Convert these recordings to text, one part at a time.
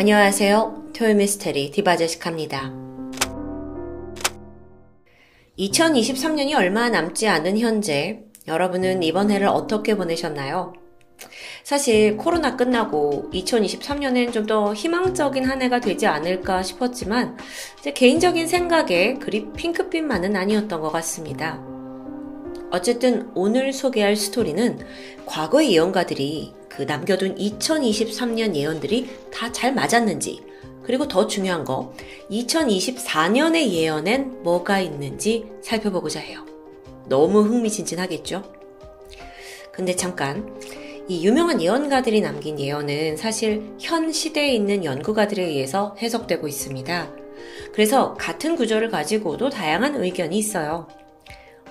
안녕하세요. 토요 미스테리 디바제식합니다. 2023년이 얼마 남지 않은 현재 여러분은 이번 해를 어떻게 보내셨나요? 사실 코로나 끝나고 2023년엔 좀 더 희망적인 한 해가 되지 않을까 싶었지만 제 개인적인 생각에 그리 핑크빛만은 아니었던 것 같습니다. 어쨌든 오늘 소개할 스토리는 과거의 예언가들이 그 남겨둔 2023년 예언들이 다 잘 맞았는지, 그리고 더 중요한 거, 2024년의 예언엔 뭐가 있는지 살펴보고자 해요. 너무 흥미진진하겠죠? 근데 잠깐, 이 유명한 예언가들이 남긴 예언은 사실 현 시대에 있는 연구가들에 의해서 해석되고 있습니다. 그래서 같은 구조를 가지고도 다양한 의견이 있어요.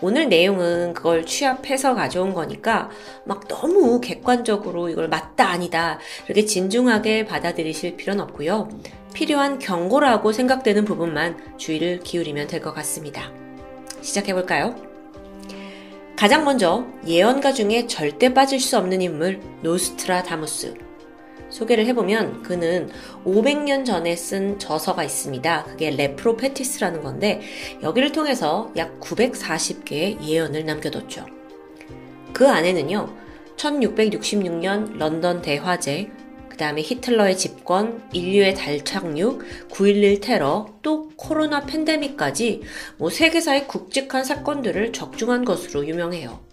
오늘 내용은 그걸 취합해서 가져온 거니까 막 너무 객관적으로 이걸 맞다 아니다 이렇게 진중하게 받아들이실 필요는 없고요. 필요한 경고라고 생각되는 부분만 주의를 기울이면 될 것 같습니다. 시작해 볼까요? 가장 먼저 예언가 중에 절대 빠질 수 없는 인물 노스트라다무스. 소개를 해보면 그는 500년 전에 쓴 저서가 있습니다. 그게 Les Prophéties라는 건데 여기를 통해서 약 940개의 예언을 남겨뒀죠. 그 안에는요. 1666년 런던 대화재, 그 다음에 히틀러의 집권, 인류의 달 착륙, 9.11 테러, 또 코로나 팬데믹까지 뭐 세계사의 굵직한 사건들을 적중한 것으로 유명해요.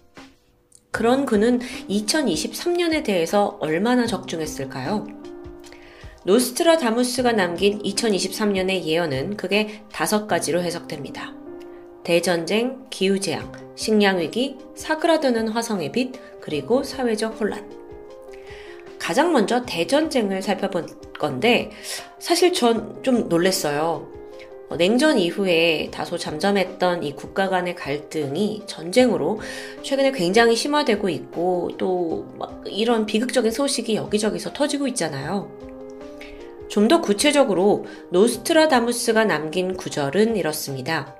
그런 그는 2023년에 대해서 얼마나 적중했을까요? 노스트라다무스가 남긴 2023년의 예언은 그게 다섯 가지로 해석됩니다. 대전쟁, 기후재앙, 식량위기, 사그라드는 화성의 빛, 그리고 사회적 혼란. 가장 먼저 대전쟁을 살펴볼 건데, 사실 전 좀 놀랬어요. 어, 냉전 이후에 다소 잠잠했던 이 국가 간의 갈등이 전쟁으로 최근에 굉장히 심화되고 있고 또 이런 비극적인 소식이 여기저기서 터지고 있잖아요. 좀 더 구체적으로 노스트라다무스가 남긴 구절은 이렇습니다.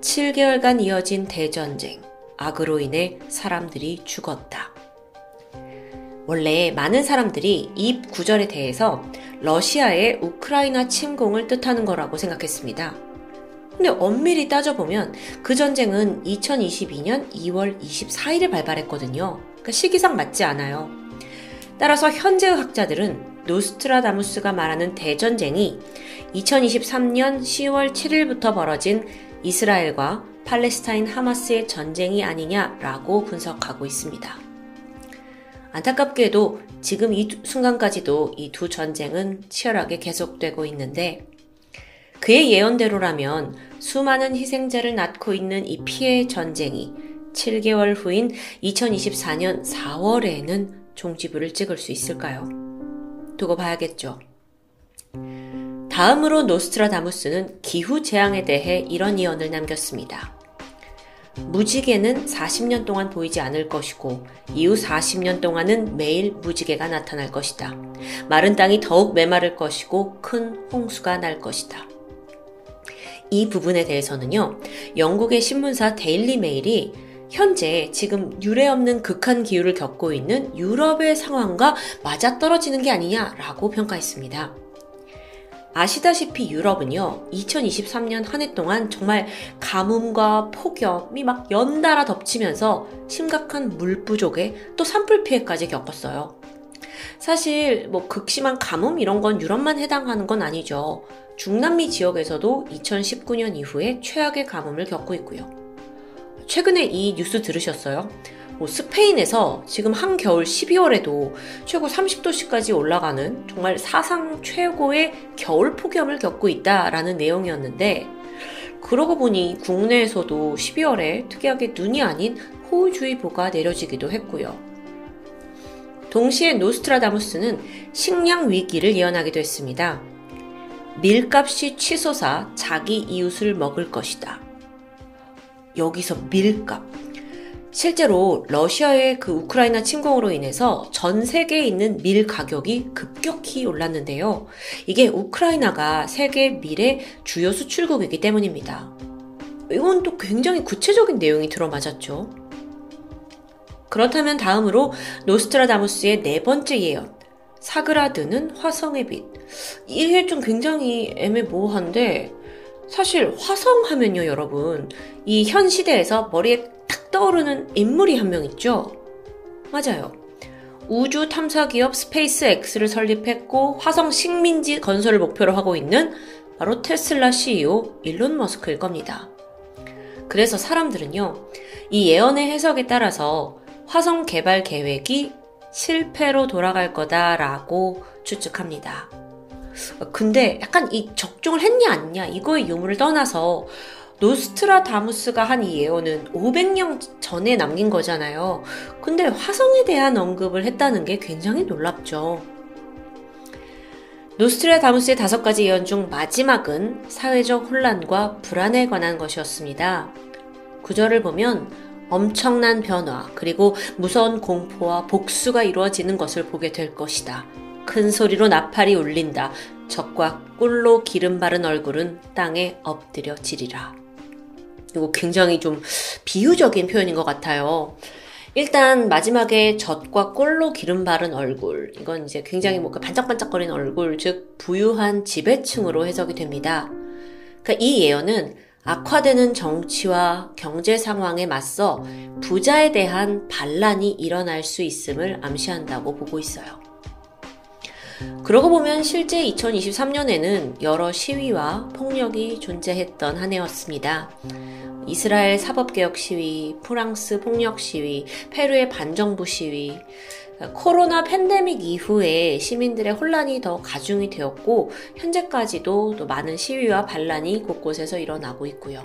7개월간 이어진 대전쟁, 악으로 인해 사람들이 죽었다. 원래 많은 사람들이 이 구절에 대해서 러시아의 우크라이나 침공을 뜻하는 거라고 생각했습니다. 근데 엄밀히 따져보면 그 전쟁은 2022년 2월 24일에 발발했거든요. 그러니까 시기상 맞지 않아요. 따라서 현재의 학자들은 노스트라다무스가 말하는 대전쟁이 2023년 10월 7일부터 벌어진 이스라엘과 팔레스타인 하마스의 전쟁이 아니냐라고 분석하고 있습니다. 안타깝게도 지금 이 순간까지도 이 두 전쟁은 치열하게 계속되고 있는데 그의 예언대로라면 수많은 희생자를 낳고 있는 이 피해 전쟁이 7개월 후인 2024년 4월에는 종지부를 찍을 수 있을까요? 두고 봐야겠죠. 다음으로 노스트라다무스는 기후 재앙에 대해 이런 예언을 남겼습니다. 무지개는 40년 동안 보이지 않을 것이고 이후 40년 동안은 매일 무지개가 나타날 것이다. 마른 땅이 더욱 메마를 것이고 큰 홍수가 날 것이다. 이 부분에 대해서는요, 영국의 신문사 데일리 메일이 현재 지금 유례 없는 극한 기후를 겪고 있는 유럽의 상황과 맞아떨어지는 게 아니냐라고 평가했습니다. 아시다시피 유럽은요, 2023년 한 해 동안 정말 가뭄과 폭염이 막 연달아 덮치면서 심각한 물 부족에 또 산불 피해까지 겪었어요. 사실 뭐 극심한 가뭄 이런 건 유럽만 해당하는 건 아니죠. 중남미 지역에서도 2019년 이후에 최악의 가뭄을 겪고 있고요. 최근에 이 뉴스 들으셨어요? 뭐 스페인에서 지금 한겨울 12월에도 최고 30도씨까지 올라가는 정말 사상 최고의 겨울 폭염을 겪고 있다라는 내용이었는데 그러고 보니 국내에서도 12월에 특이하게 눈이 아닌 호우주의보가 내려지기도 했고요. 동시에 노스트라다무스는 식량 위기를 예언하기도 했습니다. 밀값이 치솟아 자기 이웃을 먹을 것이다. 여기서 밀값. 실제로 러시아의 그 우크라이나 침공으로 인해서 전 세계에 있는 밀 가격이 급격히 올랐는데요. 이게 우크라이나가 세계 밀의 주요 수출국이기 때문입니다. 이건 또 굉장히 구체적인 내용이 들어맞았죠. 그렇다면 다음으로 노스트라다무스의 네 번째 예언, 사그라드는 화성의 빛. 이게 좀 굉장히 애매모호한데, 사실 화성 하면요, 여러분. 이 현 시대에서 머리에 탁 떠오르는 인물이 한 명 있죠? 맞아요. 우주 탐사 기업 스페이스 X를 설립했고 화성 식민지 건설을 목표로 하고 있는 바로 테슬라 CEO 일론 머스크일 겁니다. 그래서 사람들은요, 이 예언의 해석에 따라서 화성 개발 계획이 실패로 돌아갈 거다라고 추측합니다. 근데 약간 이 적중을 했냐 안냐 이거의 유무를 떠나서 노스트라다무스가 한 이 예언은 500년 전에 남긴 거잖아요. 근데 화성에 대한 언급을 했다는 게 굉장히 놀랍죠. 노스트라다무스의 다섯 가지 예언 중 마지막은 사회적 혼란과 불안에 관한 것이었습니다. 구절을 보면 엄청난 변화, 그리고 무서운 공포와 복수가 이루어지는 것을 보게 될 것이다. 큰 소리로 나팔이 울린다. 적과 꿀로 기름 바른 얼굴은 땅에 엎드려 지리라. 이거 굉장히 좀 비유적인 표현인 것 같아요. 일단 마지막에 젖과 꿀로 기름 바른 얼굴 이건 이제 굉장히 뭔가 반짝반짝거리는 얼굴 즉 부유한 지배층으로 해석이 됩니다. 그러니까 이 예언은 악화되는 정치와 경제 상황에 맞서 부자에 대한 반란이 일어날 수 있음을 암시한다고 보고 있어요. 그러고 보면 실제 2023년에는 여러 시위와 폭력이 존재했던 한 해였습니다. 이스라엘 사법개혁 시위, 프랑스 폭력 시위, 페루의 반정부 시위, 코로나 팬데믹 이후에 시민들의 혼란이 더 가중이 되었고 현재까지도 또 많은 시위와 반란이 곳곳에서 일어나고 있고요.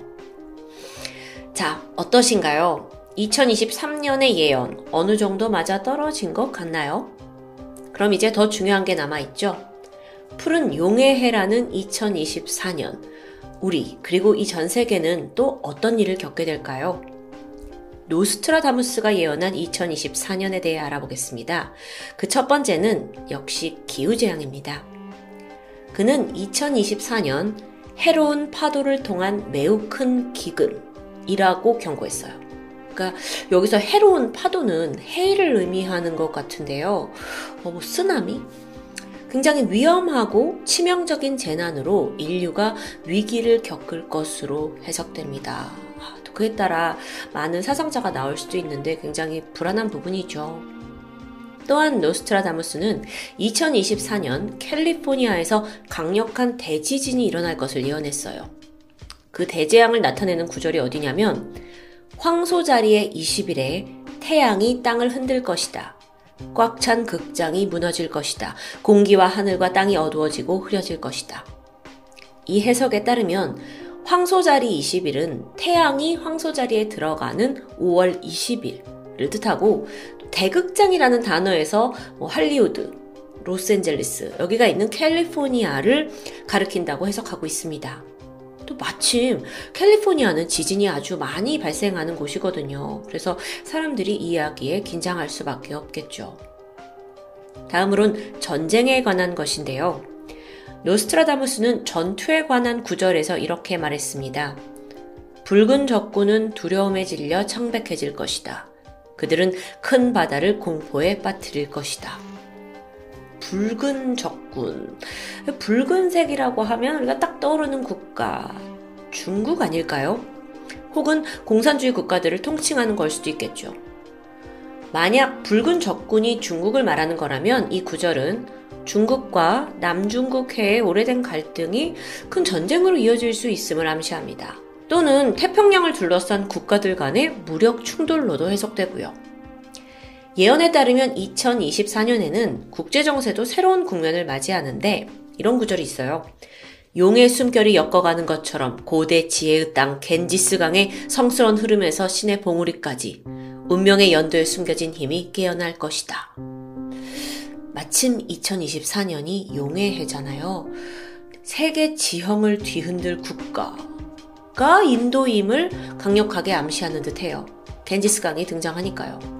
자, 어떠신가요? 2023년의 예언 어느 정도 맞아 떨어진 것 같나요? 그럼 이제 더 중요한 게 남아있죠. 푸른 용의 해라는 2024년. 우리, 그리고 이 전 세계는 또 어떤 일을 겪게 될까요? 노스트라다무스가 예언한 2024년에 대해 알아보겠습니다. 그 첫 번째는 역시 기후재앙입니다. 그는 2024년 해로운 파도를 통한 매우 큰 기근이라고 경고했어요. 그러니까 여기서 해로운 파도는 해를 의미하는 것 같은데요. 어, 뭐 쓰나미? 굉장히 위험하고 치명적인 재난으로 인류가 위기를 겪을 것으로 해석됩니다. 그에 따라 많은 사상자가 나올 수도 있는데 굉장히 불안한 부분이죠. 또한 노스트라다무스는 2024년 캘리포니아에서 강력한 대지진이 일어날 것을 예언했어요. 그 대재앙을 나타내는 구절이 어디냐면 황소 자리의 20일에 태양이 땅을 흔들 것이다. 꽉 찬 극장이 무너질 것이다. 공기와 하늘과 땅이 어두워지고 흐려질 것이다. 이 해석에 따르면 황소자리 20일은 태양이 황소자리에 들어가는 5월 20일을 뜻하고 대극장이라는 단어에서 뭐 할리우드, 로스앤젤리스, 여기가 있는 캘리포니아를 가리킨다고 해석하고 있습니다. 또 마침 캘리포니아는 지진이 아주 많이 발생하는 곳이거든요. 그래서 사람들이 이 이야기에 긴장할 수밖에 없겠죠. 다음으론 전쟁에 관한 것인데요. 노스트라다무스는 전투에 관한 구절에서 이렇게 말했습니다. 붉은 적군은 두려움에 질려 창백해질 것이다. 그들은 큰 바다를 공포에 빠뜨릴 것이다. 붉은 적군. 붉은색이라고 하면 우리가 딱 떠오르는 국가. 중국 아닐까요? 혹은 공산주의 국가들을 통칭하는 걸 수도 있겠죠. 만약 붉은 적군이 중국을 말하는 거라면 이 구절은 중국과 남중국해의 오래된 갈등이 큰 전쟁으로 이어질 수 있음을 암시합니다. 또는 태평양을 둘러싼 국가들 간의 무력 충돌로도 해석되고요. 예언에 따르면 2024년에는 국제정세도 새로운 국면을 맞이하는데 이런 구절이 있어요. 용의 숨결이 엮어가는 것처럼 고대 지혜의 땅 겐지스강의 성스러운 흐름에서 신의 봉우리까지 운명의 연도에 숨겨진 힘이 깨어날 것이다. 마침 2024년이 용의 해잖아요. 세계 지형을 뒤흔들 국가가 인도임을 강력하게 암시하는 듯해요. 겐지스강이 등장하니까요.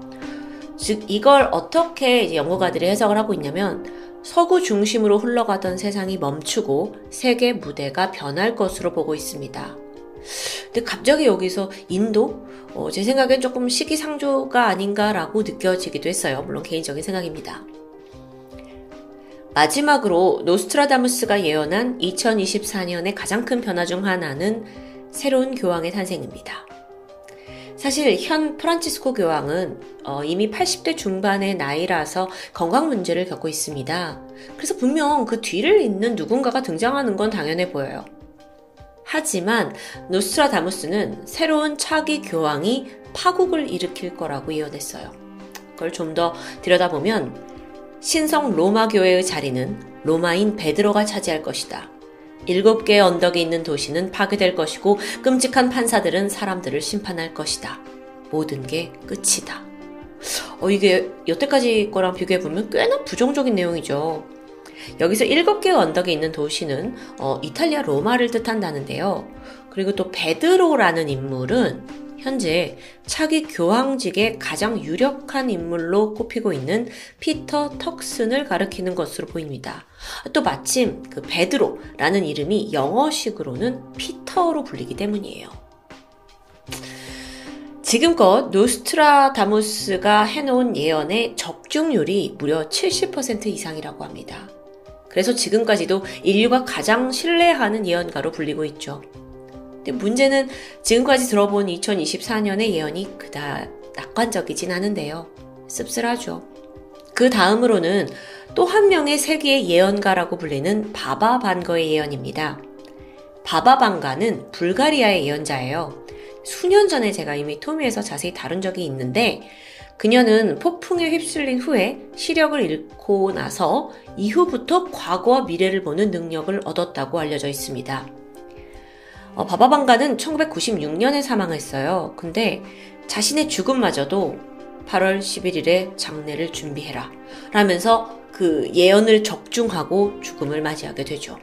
즉 이걸 어떻게 연구가들이 해석을 하고 있냐면 서구 중심으로 흘러가던 세상이 멈추고 세계 무대가 변할 것으로 보고 있습니다. 근데 갑자기 여기서 인도? 어, 제 생각엔 조금 시기상조가 아닌가라고 느껴지기도 했어요. 물론 개인적인 생각입니다. 마지막으로 노스트라다무스가 예언한 2024년의 가장 큰 변화 중 하나는 새로운 교황의 탄생입니다. 사실 현 프란치스코 교황은 어, 이미 80대 중반의 나이라서 건강 문제를 겪고 있습니다. 그래서 분명 그 뒤를 잇는 누군가가 등장하는 건 당연해 보여요. 하지만 노스트라다무스는 새로운 차기 교황이 파국을 일으킬 거라고 예언했어요. 그걸 좀 더 들여다보면 신성 로마 교회의 자리는 로마인 베드로가 차지할 것이다. 일곱 개의 언덕이 있는 도시는 파괴될 것이고 끔찍한 판사들은 사람들을 심판할 것이다. 모든 게 끝이다. 어, 이게 여태까지 거랑 비교해보면 꽤나 부정적인 내용이죠. 여기서 일곱 개의 언덕이 있는 도시는 어, 이탈리아 로마를 뜻한다는데요. 그리고 또 베드로라는 인물은 현재 차기 교황직의 가장 유력한 인물로 꼽히고 있는 피터 턱슨을 가리키는 것으로 보입니다. 또 마침 그 베드로라는 이름이 영어식으로는 피터로 불리기 때문이에요. 지금껏 노스트라다무스가 해놓은 예언의 적중률이 무려 70% 이상이라고 합니다. 그래서 지금까지도 인류가 가장 신뢰하는 예언가로 불리고 있죠. 근데 문제는 지금까지 들어본 2024년의 예언이 그다 낙관적이진 않은데요. 씁쓸하죠. 그 다음으로는 또 한 명의 세계의 예언가라고 불리는 바바 반거의 예언입니다. 바바 반가는 불가리아의 예언자예요. 수년 전에 제가 이미 토미에서 자세히 다룬 적이 있는데 그녀는 폭풍에 휩쓸린 후에 시력을 잃고 나서 이후부터 과거와 미래를 보는 능력을 얻었다고 알려져 있습니다. 어, 바바방가는 1996년에 사망했어요. 근데 자신의 죽음마저도 8월 11일에 장례를 준비해라. 라면서 그 예언을 적중하고 죽음을 맞이하게 되죠.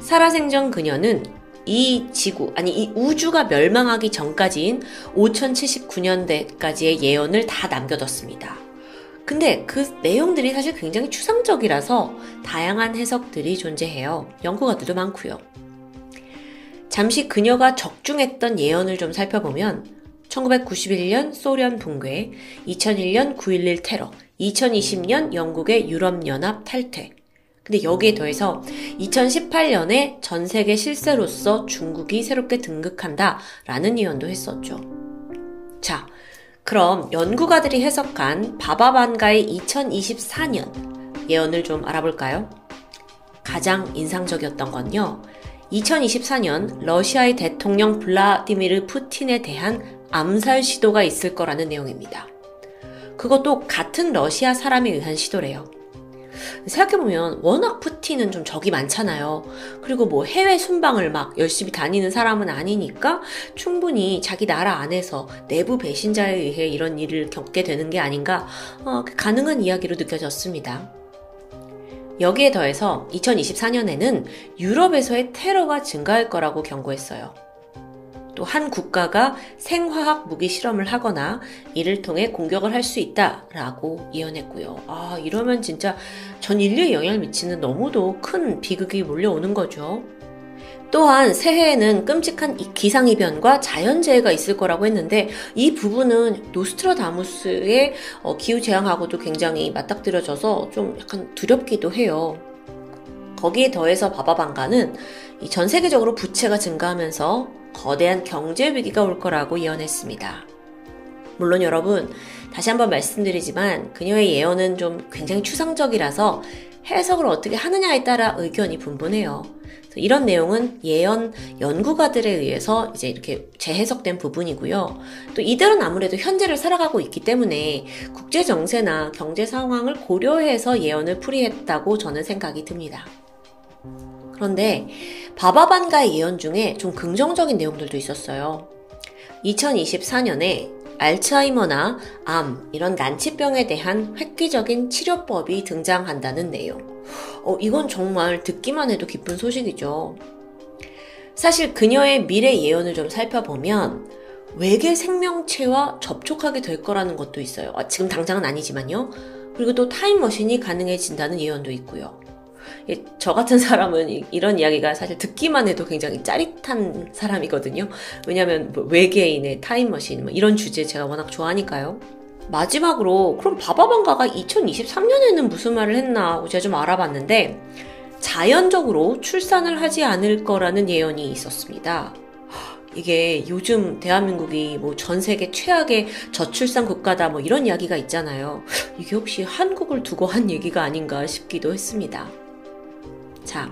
살아생전 그녀는 이 지구, 아니 이 우주가 멸망하기 전까지인 5079년대까지의 예언을 다 남겨뒀습니다. 근데 그 내용들이 사실 굉장히 추상적이라서 다양한 해석들이 존재해요. 연구가들도 많고요. 잠시 그녀가 적중했던 예언을 좀 살펴보면 1991년 소련 붕괴, 2001년 9.11 테러, 2020년 영국의 유럽연합 탈퇴. 근데 여기에 더해서 2018년에 전 세계 실세로서 중국이 새롭게 등극한다 라는 예언도 했었죠. 자, 그럼 연구가들이 해석한 바바반가의 2024년 예언을 좀 알아볼까요? 가장 인상적이었던 건요. 2024년 러시아의 대통령 블라디미르 푸틴에 대한 암살 시도가 있을 거라는 내용입니다. 그것도 같은 러시아 사람에 의한 시도래요. 생각해보면 워낙 푸틴은 좀 적이 많잖아요. 그리고 뭐 해외 순방을 막 열심히 다니는 사람은 아니니까 충분히 자기 나라 안에서 내부 배신자에 의해 이런 일을 겪게 되는 게 아닌가 어, 가능한 이야기로 느껴졌습니다. 여기에 더해서 2024년에는 유럽에서의 테러가 증가할 거라고 경고했어요. 또 한 국가가 생화학 무기 실험을 하거나 이를 통해 공격을 할 수 있다라고 예언했고요. 아, 이러면 진짜 전 인류에 영향을 미치는 너무도 큰 비극이 몰려오는 거죠. 또한 새해에는 끔찍한 기상이변과 자연재해가 있을 거라고 했는데 이 부분은 노스트라다무스의 어, 기후 재앙하고도 굉장히 맞닥뜨려져서 좀 약간 두렵기도 해요. 거기에 더해서 바바방가는 전 세계적으로 부채가 증가하면서 거대한 경제 위기가 올 거라고 예언했습니다. 물론 여러분, 다시 한번 말씀드리지만 그녀의 예언은 좀 굉장히 추상적이라서 해석을 어떻게 하느냐에 따라 의견이 분분해요. 이런 내용은 예언 연구가들에 의해서 이제 이렇게 재해석된 부분이고요. 또 이들은 아무래도 현재를 살아가고 있기 때문에 국제 정세나 경제 상황을 고려해서 예언을 풀이했다고 저는 생각이 듭니다. 그런데 바바반가의 예언 중에 좀 긍정적인 내용들도 있었어요. 2024년에 알츠하이머나 암, 이런 난치병에 대한 획기적인 치료법이 등장한다는 내용. 어, 이건 정말 듣기만 해도 기쁜 소식이죠. 사실 그녀의 미래 예언을 좀 살펴보면 외계 생명체와 접촉하게 될 거라는 것도 있어요. 아, 지금 당장은 아니지만요. 그리고 또 타임머신이 가능해진다는 예언도 있고요. 저 같은 사람은 이 런 이야기가 사실 듣기만 해도 굉장히 짜릿한 사람이거든요. 왜냐하면 뭐 외계인의 타임머신 뭐 이런 주제 제가 워낙 좋아하니까요. 마지막으로 그럼 바바방가가 2023년에는 무슨 말을 했나 제가 좀 알아봤는데 자연적으로 출산을 하지 않을 거라는 예언이 있었습니다. 이게 요즘 대한민국이 뭐 전 세계 최악의 저출산 국가다 뭐 이런 이야기가 있잖아요. 이게 혹시 한국을 두고 한 얘기가 아닌가 싶기도 했습니다. 자,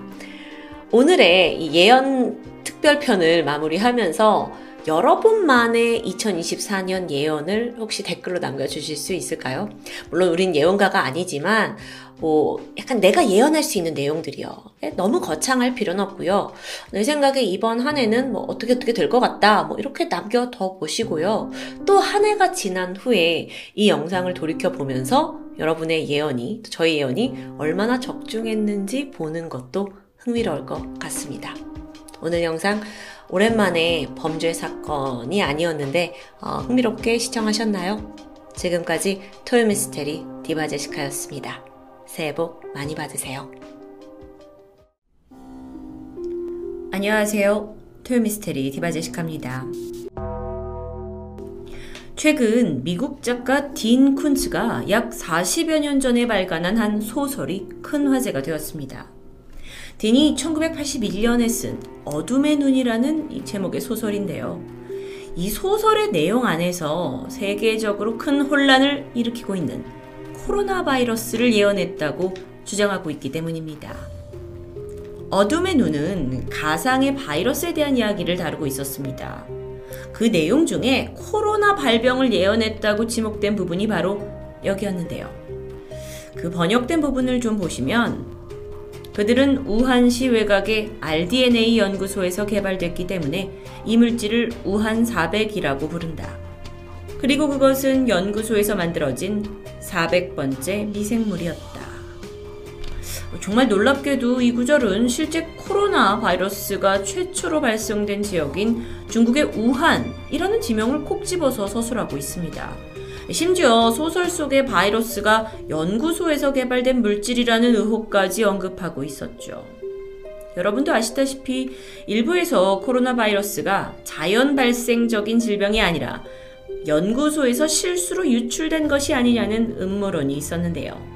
오늘의 예언 특별편을 마무리하면서 여러분만의 2024년 예언을 혹시 댓글로 남겨주실 수 있을까요? 물론 우린 예언가가 아니지만 뭐 약간 내가 예언할 수 있는 내용들이요. 예, 너무 거창할 필요는 없고요. 내 생각에 이번 한 해는 뭐 어떻게 어떻게 될 것 같다. 뭐 이렇게 남겨둬 보시고요. 또 한 해가 지난 후에 이 영상을 돌이켜 보면서 여러분의 예언이 저희 예언이 얼마나 적중했는지 보는 것도 흥미로울 것 같습니다. 오늘 영상 오랜만에 범죄 사건이 아니었는데 어, 흥미롭게 시청하셨나요? 지금까지 토요미스테리 디바제시카였습니다. 새해 복 많이 받으세요. 안녕하세요. 토요미스테리 디바제시카입니다. 최근 미국 작가 딘 쿤츠가 약 40여 년 전에 발간한 한 소설이 큰 화제가 되었습니다. 딘이 1981년에 쓴 어둠의 눈이라는 이 제목의 소설인데요. 이 소설의 내용 안에서 세계적으로 큰 혼란을 일으키고 있는 코로나 바이러스를 예언했다고 주장하고 있기 때문입니다. 어둠의 눈은 가상의 바이러스에 대한 이야기를 다루고 있었습니다. 그 내용 중에 코로나 발병을 예언했다고 지목된 부분이 바로 여기였는데요. 그 번역된 부분을 좀 보시면 그들은 우한시 외곽의 RDNA 연구소에서 개발됐기 때문에 이 물질을 우한 400이라고 부른다. 그리고 그것은 연구소에서 만들어진 400번째 미생물이었다. 정말 놀랍게도 이 구절은 실제 코로나 바이러스가 최초로 발생된 지역인 중국의 우한이라는 지명을 콕 집어서 서술하고 있습니다. 심지어 소설 속의 바이러스가 연구소에서 개발된 물질이라는 의혹까지 언급하고 있었죠. 여러분도 아시다시피 일부에서 코로나 바이러스가 자연 발생적인 질병이 아니라 연구소에서 실수로 유출된 것이 아니냐는 음모론이 있었는데요.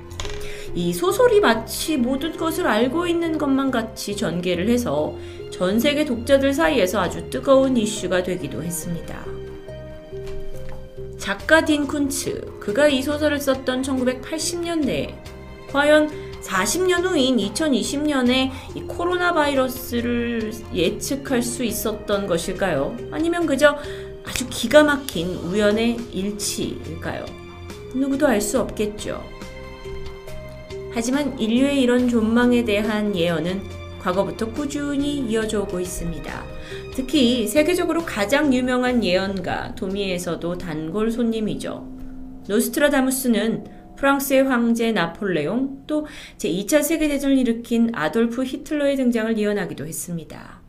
이 소설이 마치 모든 것을 알고 있는 것만 같이 전개를 해서 전 세계 독자들 사이에서 아주 뜨거운 이슈가 되기도 했습니다. 작가 딘 쿤츠, 그가 이 소설을 썼던 1980년대에 과연 40년 후인 2020년에 이 코로나 바이러스를 예측할 수 있었던 것일까요? 아니면 그저 아주 기가 막힌 우연의 일치일까요? 누구도 알 수 없겠죠. 하지만 인류의 이런 존망에 대한 예언은 과거부터 꾸준히 이어져 오고 있습니다. 특히 세계적으로 가장 유명한 예언가 도미에서도 단골 손님이죠. 노스트라다무스는 프랑스의 황제 나폴레옹 또 제2차 세계대전을 일으킨 아돌프 히틀러의 등장을 예언하기도 했습니다.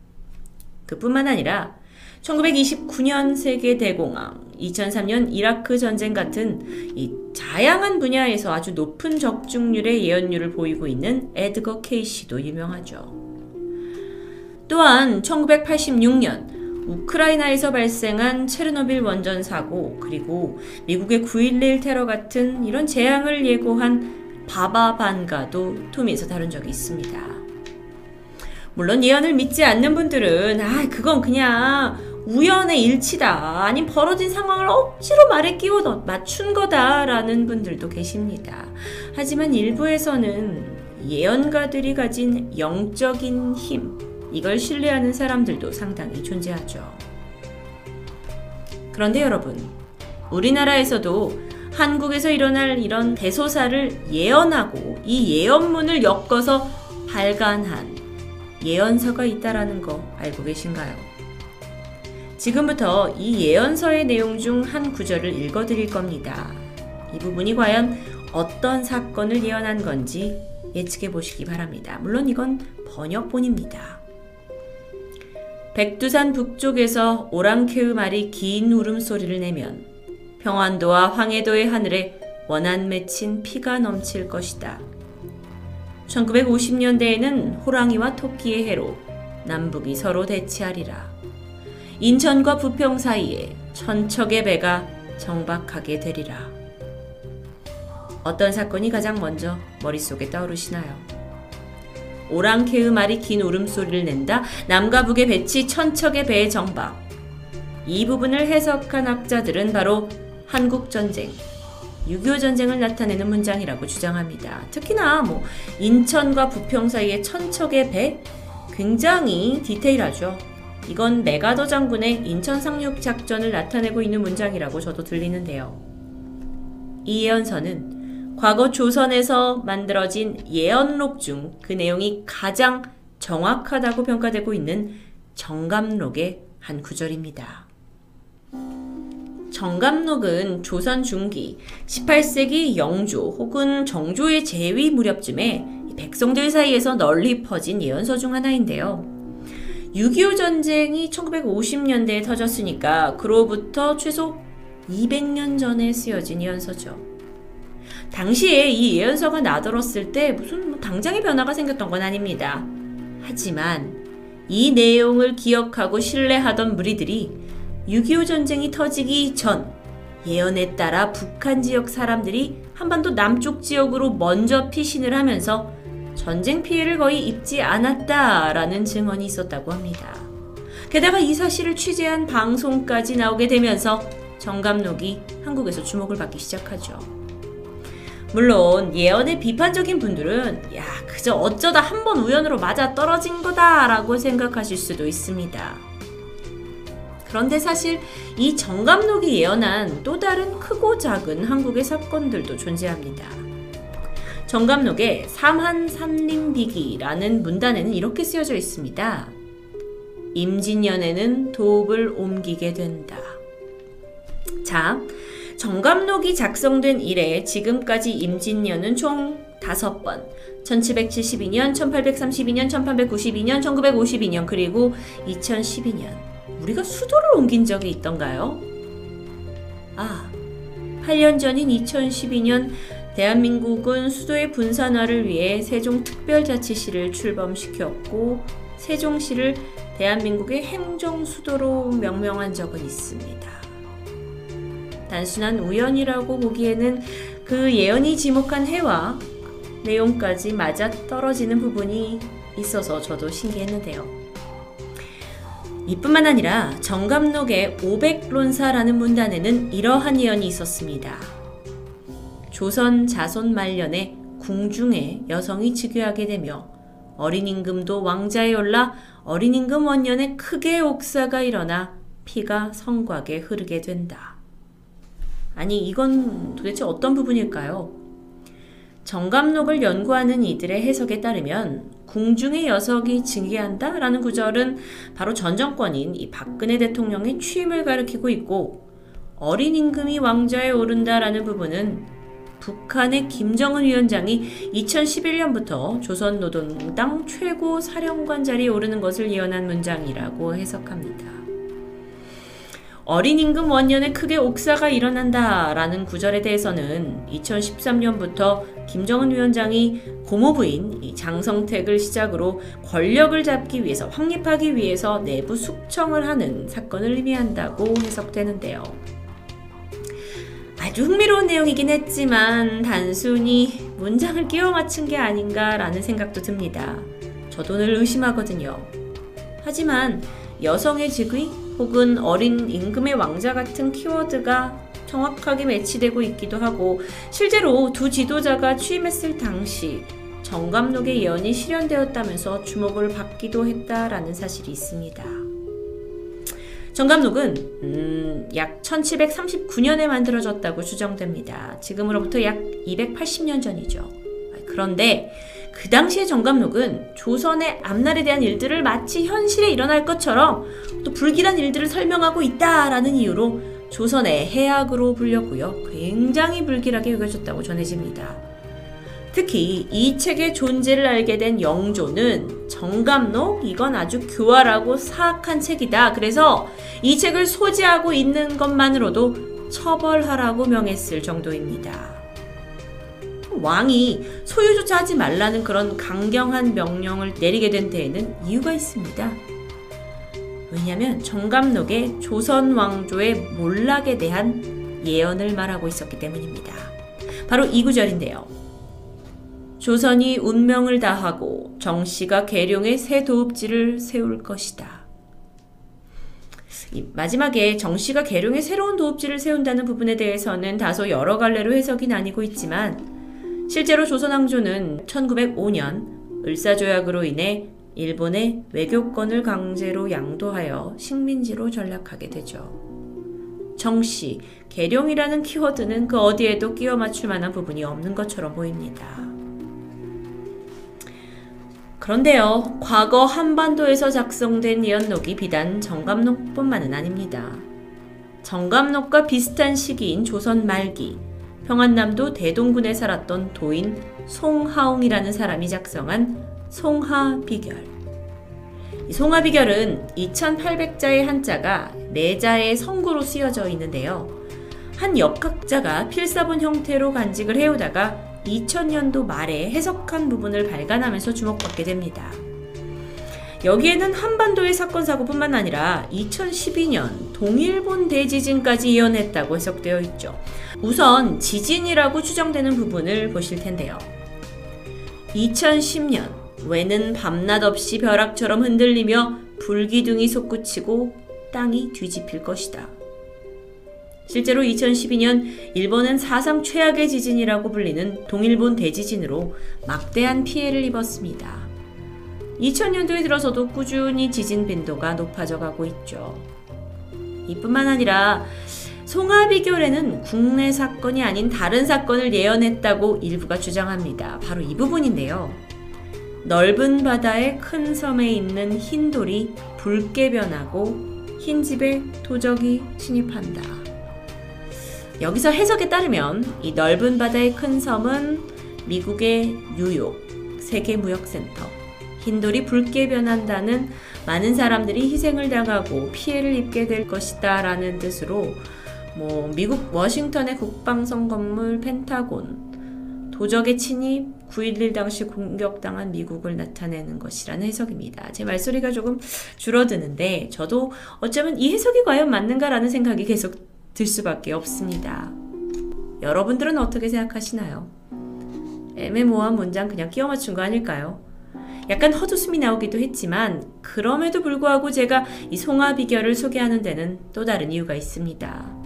그뿐만 아니라 1929년 세계 대공황, 2003년 이라크 전쟁 같은 이 다양한 분야에서 아주 높은 적중률의 예언률을 보이고 있는 에드거 케이시도 유명하죠. 또한 1986년 우크라이나에서 발생한 체르노빌 원전 사고 그리고 미국의 9.11 테러 같은 이런 재앙을 예고한 바바반가도 토미에서 다룬 적이 있습니다. 물론 예언을 믿지 않는 분들은 아 그건 그냥 우연의 일치다 아님 벌어진 상황을 억지로 말에 끼워 맞춘 거다라는 분들도 계십니다. 하지만 일부에서는 예언가들이 가진 영적인 힘 이걸 신뢰하는 사람들도 상당히 존재하죠. 그런데 여러분, 우리나라에서도 한국에서 일어날 이런 대소사를 예언하고 이 예언문을 엮어서 발간한 예언서가 있다라는 거 알고 계신가요? 지금부터 이 예언서의 내용 중 한 구절을 읽어 드릴 겁니다. 이 부분이 과연 어떤 사건을 예언한 건지 예측해 보시기 바랍니다. 물론 이건 번역본입니다. 백두산 북쪽에서 오랑캐의 말이 긴 울음소리를 내면 평안도와 황해도의 하늘에 원한 맺힌 피가 넘칠 것이다. 1950년대에는 호랑이와 토끼의 해로 남북이 서로 대치하리라. 인천과 부평 사이에 천척의 배가 정박하게 되리라. 어떤 사건이 가장 먼저 머릿속에 떠오르시나요? 오랑캐의 말이 긴 울음소리를 낸다. 남과 북의 배치 천척의 배의 정박. 이 부분을 해석한 학자들은 바로 한국전쟁, 6.25 전쟁을 나타내는 문장이라고 주장합니다. 특히나 뭐 인천과 부평 사이의 천척의 배 굉장히 디테일하죠. 이건 메가더 장군의 인천 상륙 작전을 나타내고 있는 문장이라고 저도 들리는데요. 이 예언서는 과거 조선에서 만들어진 예언록 중 그 내용이 가장 정확하다고 평가되고 있는 정감록의 한 구절입니다. 정감록은 조선 중기 18세기 영조 혹은 정조의 재위 무렵쯤에 백성들 사이에서 널리 퍼진 예언서 중 하나인데요. 6.25 전쟁이 1950년대에 터졌으니까 그로부터 최소 200년 전에 쓰여진 예언서죠. 당시에 이 예언서가 나들었을 때 무슨 뭐 당장의 변화가 생겼던 건 아닙니다. 하지만 이 내용을 기억하고 신뢰하던 무리들이 6.25 전쟁이 터지기 전 예언에 따라 북한 지역 사람들이 한반도 남쪽 지역으로 먼저 피신을 하면서 전쟁 피해를 거의 입지 않았다라는 증언이 있었다고 합니다. 게다가 이 사실을 취재한 방송까지 나오게 되면서 정감록이 한국에서 주목을 받기 시작하죠. 물론 예언의 비판적인 분들은 야 그저 어쩌다 한 번 우연으로 맞아 떨어진 거다라고 생각하실 수도 있습니다. 그런데 사실 이 정감록이 예언한 또 다른 크고 작은 한국의 사건들도 존재합니다. 정감록의 삼한삼림비기라는 문단에는 이렇게 쓰여져 있습니다. 임진년에는 도읍을 옮기게 된다. 자, 정감록이 작성된 이래 지금까지 임진년은 총 5번, 1772년, 1832년, 1892년, 1952년, 그리고 2012년. 우리가 수도를 옮긴 적이 있던가요? 아, 8년 전인 2012년 대한민국은 수도의 분산화를 위해 세종특별자치시를 출범시켰고 세종시를 대한민국의 행정수도로 명명한 적은 있습니다. 단순한 우연이라고 보기에는 그 예언이 지목한 해와 내용까지 맞아 떨어지는 부분이 있어서 저도 신기했는데요. 이뿐만 아니라 정감록의 500론사라는 문단에는 이러한 예언이 있었습니다. 조선 자손 말년에 궁중에 여성이 즉위하게 되며 어린 임금도 왕자에 올라 어린 임금 원년에 크게 옥사가 일어나 피가 성곽에 흐르게 된다. 아니 이건 도대체 어떤 부분일까요? 정감록을 연구하는 이들의 해석에 따르면 궁중의 여석이 증기한다 라는 구절은 바로 전 정권인 이 박근혜 대통령의 취임을 가리키고 있고 어린 임금이 왕좌에 오른다 라는 부분은 북한의 김정은 위원장이 2011년부터 조선노동당 최고 사령관 자리에 오르는 것을 예언한 문장이라고 해석합니다. 어린 임금 원년에 크게 옥사가 일어난다라는 구절에 대해서는 2013년부터 김정은 위원장이 고모부인 장성택을 시작으로 권력을 잡기 위해서 확립하기 위해서 내부 숙청을 하는 사건을 의미한다고 해석되는데요. 아주 흥미로운 내용이긴 했지만 단순히 문장을 끼워 맞춘 게 아닌가라는 생각도 듭니다. 저도 늘 의심하거든요. 하지만 여성의 직위 혹은 어린 임금의 왕자 같은 키워드가 정확하게 매치되고 있기도 하고 실제로 두 지도자가 취임했을 당시 정감록의 예언이 실현되었다면서 주목을 받기도 했다라는 사실이 있습니다. 정감록은 음, 약 1739년에 만들어졌다고 추정됩니다. 지금으로부터 약 280년 전이죠. 그런데 그 당시의 정감록은 조선의 앞날에 대한 일들을 마치 현실에 일어날 것처럼 또 불길한 일들을 설명하고 있다라는 이유로 조선의 해악으로 불렸고요. 굉장히 불길하게 여겨졌다고 전해집니다. 특히 이 책의 존재를 알게 된 영조는 정감록 이건 아주 교활하고 사악한 책이다. 그래서 이 책을 소지하고 있는 것만으로도 처벌하라고 명했을 정도입니다. 왕이 소유조차 하지 말라는 그런 강경한 명령을 내리게 된 데에는 이유가 있습니다. 왜냐하면 정감록에 조선 왕조의 몰락에 대한 예언을 말하고 있었기 때문입니다. 바로 이 구절인데요. 조선이 운명을 다하고 정씨가 계룡의 새 도읍지를 세울 것이다. 마지막에 정씨가 계룡의 새로운 도읍지를 세운다는 부분에 대해서는 다소 여러 갈래로 해석이 나뉘고 있지만 실제로 조선왕조는 1905년 을사조약으로 인해 일본의 외교권을 강제로 양도하여 식민지로 전락하게 되죠. 정씨, 계룡이라는 키워드는 그 어디에도 끼워 맞출 만한 부분이 없는 것처럼 보입니다. 그런데요, 과거 한반도에서 작성된 예언록이 비단 정감록뿐만은 아닙니다. 정감록과 비슷한 시기인 조선 말기, 평안남도 대동군에 살았던 도인 송하웅이라는 사람이 작성한 송하비결. 송하비결은 2800자의 한자가 4자의 성구로 쓰여져 있는데요. 한 역학자가 필사본 형태로 간직을 해오다가 2000년도 말에 해석한 부분을 발간하면서 주목받게 됩니다. 여기에는 한반도의 사건 사고뿐만 아니라 2012년 동일본 대지진까지 예언했다고 해석되어 있죠. 우선 지진이라고 추정되는 부분을 보실 텐데요. 2010년 외는 밤낮 없이 벼락처럼 흔들리며 불기둥이 솟구치고 땅이 뒤집힐 것이다. 실제로 2012년 일본은 사상 최악의 지진이라고 불리는 동일본 대지진으로 막대한 피해를 입었습니다. 2000년도에 들어서도 꾸준히 지진 빈도가 높아져 가고 있죠. 이뿐만 아니라 송하비결에는 국내 사건이 아닌 다른 사건을 예언했다고 일부가 주장합니다. 바로 이 부분인데요. 넓은 바다의 큰 섬에 있는 흰 돌이 붉게 변하고 흰 집에 도적이 침입한다. 여기서 해석에 따르면 이 넓은 바다의 큰 섬은 미국의 뉴욕 세계무역센터, 흰돌이 붉게 변한다는 많은 사람들이 희생을 당하고 피해를 입게 될 것이다 라는 뜻으로 뭐 미국 워싱턴의 국방성 건물 펜타곤, 도적의 침입, 9.11 당시 공격당한 미국을 나타내는 것이라는 해석입니다. 제 말소리가 조금 줄어드는데 저도 어쩌면 이 해석이 과연 맞는가라는 생각이 계속 들 수밖에 없습니다. 여러분들은 어떻게 생각하시나요? 애매모호한 문장 그냥 끼워 맞춘 거 아닐까요? 약간 헛웃음이 나오기도 했지만 그럼에도 불구하고 제가 이 송화 비결을 소개하는 데는 또 다른 이유가 있습니다.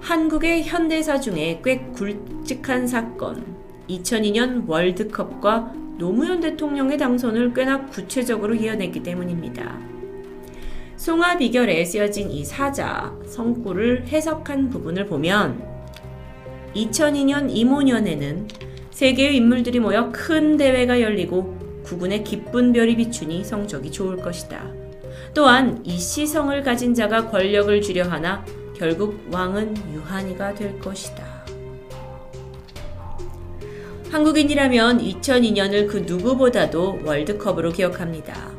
한국의 현대사 중에 꽤 굵직한 사건 2002년 월드컵과 노무현 대통령의 당선을 꽤나 구체적으로 이어냈기 때문입니다. 송화 비결에 쓰여진 이 사자, 성구를 해석한 부분을 보면 2002년 이모년에는 세계의 인물들이 모여 큰 대회가 열리고 국군의 기쁜 별이 비추니 성적이 좋을 것이다. 또한 이 시성을 가진 자가 권력을 주려 하나 결국 왕은 유한이가 될 것이다. 한국인이라면 2002년을 그 누구보다도 월드컵으로 기억합니다.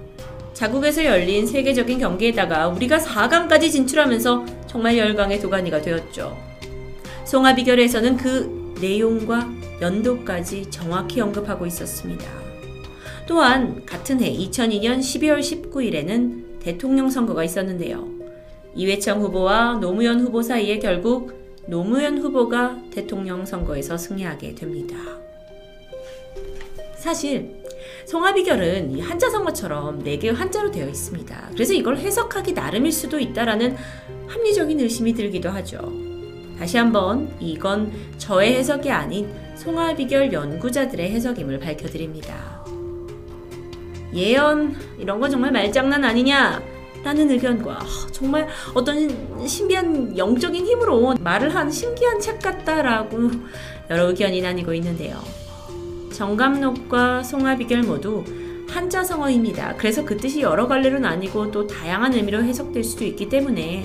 자국에서 열린 세계적인 경기에다가 우리가 4강까지 진출하면서 정말 열강의 도가니가 되었죠. 송하 비결에서는 그 내용과 연도까지 정확히 언급하고 있었습니다. 또한 같은 해 2002년 12월 19일에는 대통령 선거가 있었는데요. 이회창 후보와 노무현 후보 사이에 결국 노무현 후보가 대통령 선거에서 승리하게 됩니다. 사실 성화 비결은 한자 성어처럼 4개의 한자로 되어 있습니다. 그래서 이걸 해석하기 나름일 수도 있다라는 합리적인 의심이 들기도 하죠. 다시 한번 이건 저의 해석이 아닌 송화 비결 연구자들의 해석임을 밝혀드립니다. 예언 이런 건 정말 말장난 아니냐? 라는 의견과 정말 어떤 신비한 영적인 힘으로 말을 한 신기한 책 같다라고 여러 의견이 나뉘고 있는데요. 정감록과 송화비결 모두 한자 성어입니다. 그래서 그 뜻이 여러 갈래로 나뉘고 또 다양한 의미로 해석될 수도 있기 때문에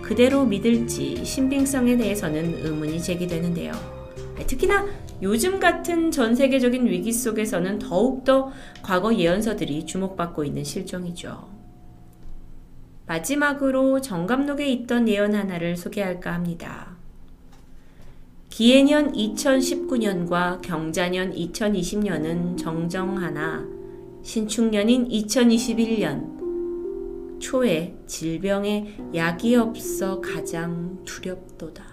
그대로 믿을지 신빙성에 대해서는 의문이 제기되는데요. 특히나 요즘 같은 전 세계적인 위기 속에서는 더욱더 과거 예언서들이 주목받고 있는 실정이죠. 마지막으로 정감록에 있던 예언 하나를 소개할까 합니다. 기해년 2019년과 경자년 2020년은 정정하나 신축년인 2021년 초에 질병에 약이 없어 가장 두렵도다.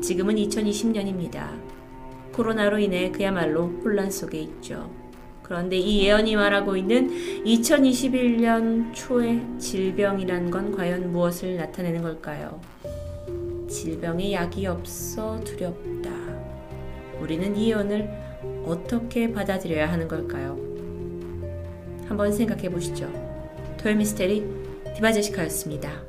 지금은 2020년입니다. 코로나로 인해 그야말로 혼란 속에 있죠. 그런데 이 예언이 말하고 있는 2021년 초의 질병이란 건 과연 무엇을 나타내는 걸까요? 질병에 약이 없어 두렵다. 우리는 이 예언을 어떻게 받아들여야 하는 걸까요? 한번 생각해 보시죠. 토요미스테리 디바제시카였습니다.